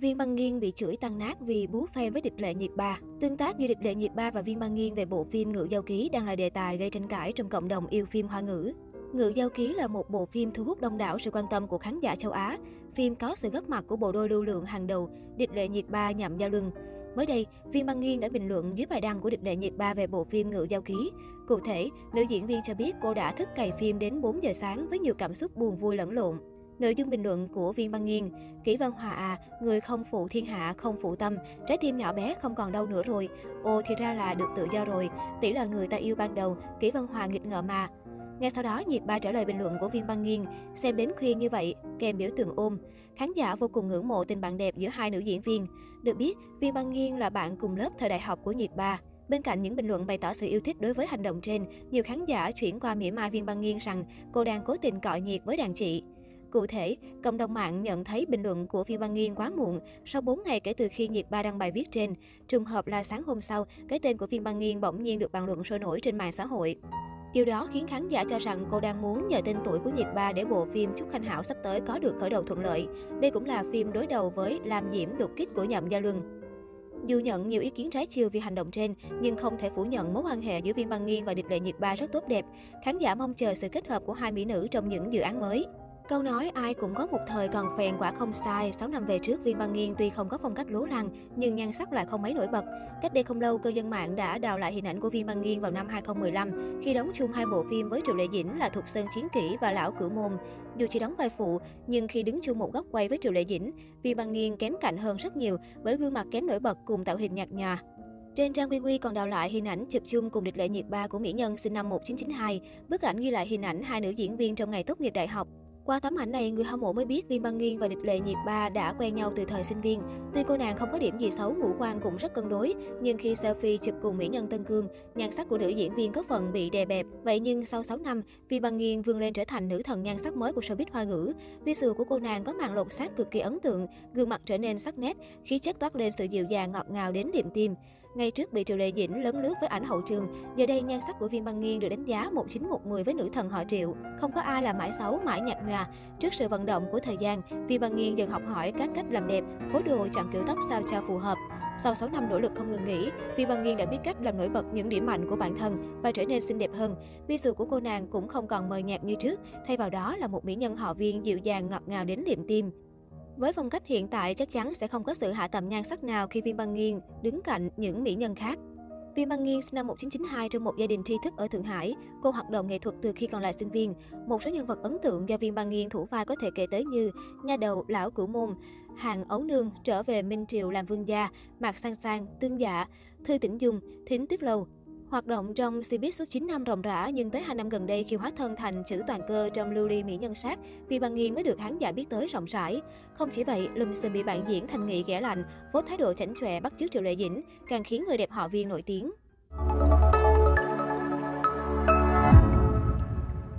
Viên băng nghiên bị chửi tăng nát vì bú fan với địch lệ nhiệt ba. Tương tác giữa địch lệ nhiệt ba và viên băng nghiên về bộ phim Ngự Giao Ký đang là đề tài gây tranh cãi trong cộng đồng yêu phim hoa ngữ. Ngự Giao Ký là một bộ phim thu hút đông đảo sự quan tâm của khán giả châu Á. Phim có sự góp mặt của bộ đôi lưu lượng hàng đầu, địch lệ nhiệt ba nhậm giao luân. Mới đây, Viên Băng Nghiên đã bình luận dưới bài đăng của địch lệ nhiệt ba về bộ phim Ngự Giao Ký. Cụ thể, nữ diễn viên cho biết cô đã thức cày phim đến 4 giờ sáng với nhiều cảm xúc buồn vui lẫn lộn. Nội dung bình luận của Viên Băng Nghiên, Kỷ Văn Hòa à, người không phụ thiên hạ, không phụ tâm, trái tim nhỏ bé không còn đâu nữa rồi. ô thì ra là được tự do rồi, tỷ là người ta yêu ban đầu, Kỷ Văn Hòa nghịch ngợm mà. Ngay sau đó, Nhiệt Ba trả lời bình luận của Viên Băng Nghiên, xem đến khuya như vậy, kèm biểu tượng ôm. Khán giả vô cùng ngưỡng mộ tình bạn đẹp giữa hai nữ diễn viên. Được biết, Viên Băng Nghiên là bạn cùng lớp thời đại học của Nhiệt Ba. Bên cạnh những bình luận bày tỏ sự yêu thích đối với hành động trên, nhiều khán giả chuyển qua mỉa mai Viên Băng Nghiên rằng cô đang cố tình cọ nhiệt với đàn chị. Cụ thể, cộng đồng mạng nhận thấy bình luận của phi Băng Nghiên quá muộn, sau 4 ngày kể từ khi Nhiệt Ba đăng bài viết trên. Trùng hợp là sáng hôm sau, cái tên của phi Băng Nghiên bỗng nhiên được bàn luận sôi nổi trên mạng xã hội. Điều đó khiến khán giả cho rằng cô đang muốn nhờ tên tuổi của Nhiệt Ba để bộ phim Chúc Khanh Hảo sắp tới có được khởi đầu thuận lợi. Đây cũng là phim đối đầu với Làm Diễm đột kích của Nhậm Gia Luân. Dù nhận nhiều ý kiến trái chiều vì hành động trên, nhưng không thể phủ nhận mối quan hệ giữa Viên Băng Nghiên và địch lệ nhiệt ba rất tốt đẹp. Khán giả mong chờ sự kết hợp của hai mỹ nữ trong những dự án mới. Câu nói ai cũng có một thời còn phèn quả không sai, 6 năm về trước Viên Băng Nghiên tuy không có phong cách lố lăng nhưng nhan sắc lại không mấy nổi bật. Cách đây không lâu, cư dân mạng đã đào lại hình ảnh của Viên Băng Nghiên vào năm 2015 khi đóng chung hai bộ phim với Triệu Lệ Dĩnh là Thục Sơn Chiến Kỷ và Lão Cửu Môn. Dù chỉ đóng vai phụ, nhưng khi đứng chung một góc quay với Triệu Lệ Dĩnh, Viên Băng Nghiên kém cạnh hơn rất nhiều bởi gương mặt kém nổi bật cùng tạo hình nhạt nhòa. Trên trang QQ còn đào lại hình ảnh chụp chung cùng địch lệ nhiệt ba của mỹ nhân sinh năm 1992. Bức ảnh ghi lại hình ảnh hai nữ diễn viên trong ngày tốt nghiệp đại học. Qua tấm ảnh này, người hâm mộ mới biết Viên Băng Nghiên và Địch Lệ Nhiệt Ba đã quen nhau từ thời sinh viên. Tuy cô nàng không có điểm gì xấu, ngũ quan cũng rất cân đối, nhưng khi selfie chụp cùng mỹ nhân Tân Cương, nhan sắc của nữ diễn viên có phần bị đè bẹp. Vậy nhưng sau 6 năm, Viên Băng Nghiên vươn lên trở thành nữ thần nhan sắc mới của showbiz hoa ngữ. Visual của cô nàng có màn lột xác cực kỳ ấn tượng, gương mặt trở nên sắc nét, khí chất toát lên sự dịu dàng ngọt ngào đến điểm tim. Ngay trước bị Triệu Lệ Dĩnh lớn lướt với ảnh hậu trường, giờ đây nhan sắc của Viên Băng Nghiên được đánh giá 1910 với nữ thần họ Triệu. Không có ai là mãi xấu, mãi nhạt nhòa. Trước sự vận động của thời gian, Viên Băng Nghiên dần học hỏi các cách làm đẹp, phối đồ chọn kiểu tóc sao cho phù hợp. Sau 6 năm nỗ lực không ngừng nghỉ, Vi Băng Nghiên đã biết cách làm nổi bật những điểm mạnh của bản thân và trở nên xinh đẹp hơn. Visual của cô nàng cũng không còn mờ nhạt như trước, thay vào đó là một mỹ nhân họ Viên dịu dàng ngọt ngào đến niềm tim. Với phong cách hiện tại, chắc chắn sẽ không có sự hạ tầm nhan sắc nào khi Viên Băng Nghiên đứng cạnh những mỹ nhân khác. Viên Băng Nghiên sinh năm 1992 trong một gia đình tri thức ở Thượng Hải. Cô hoạt động nghệ thuật từ khi còn là sinh viên. Một số nhân vật ấn tượng do Viên Băng Nghiên thủ vai có thể kể tới như Nha đầu Lão Cửu Môn, Hàng Ấu Nương trở về Minh Triều làm vương gia, Mạc Sang Sang, Tương Dạ, Thư Tĩnh Dung, Thính Tuyết Lâu. Hoạt động trong Cbiz suốt 9 năm ròng rã, nhưng tới 2 năm gần đây khi hóa thân thành chữ toàn cơ trong lưu ly mỹ nhân sát, vì bằng Nghi mới được khán giả biết tới rộng rãi. Không chỉ vậy, Lùm Xùm bị bạn diễn thành nghị ghẻ lạnh, phốt thái độ chảnh chọe bắt chước Triệu Lệ Dĩnh, càng khiến người đẹp họ viên nổi tiếng.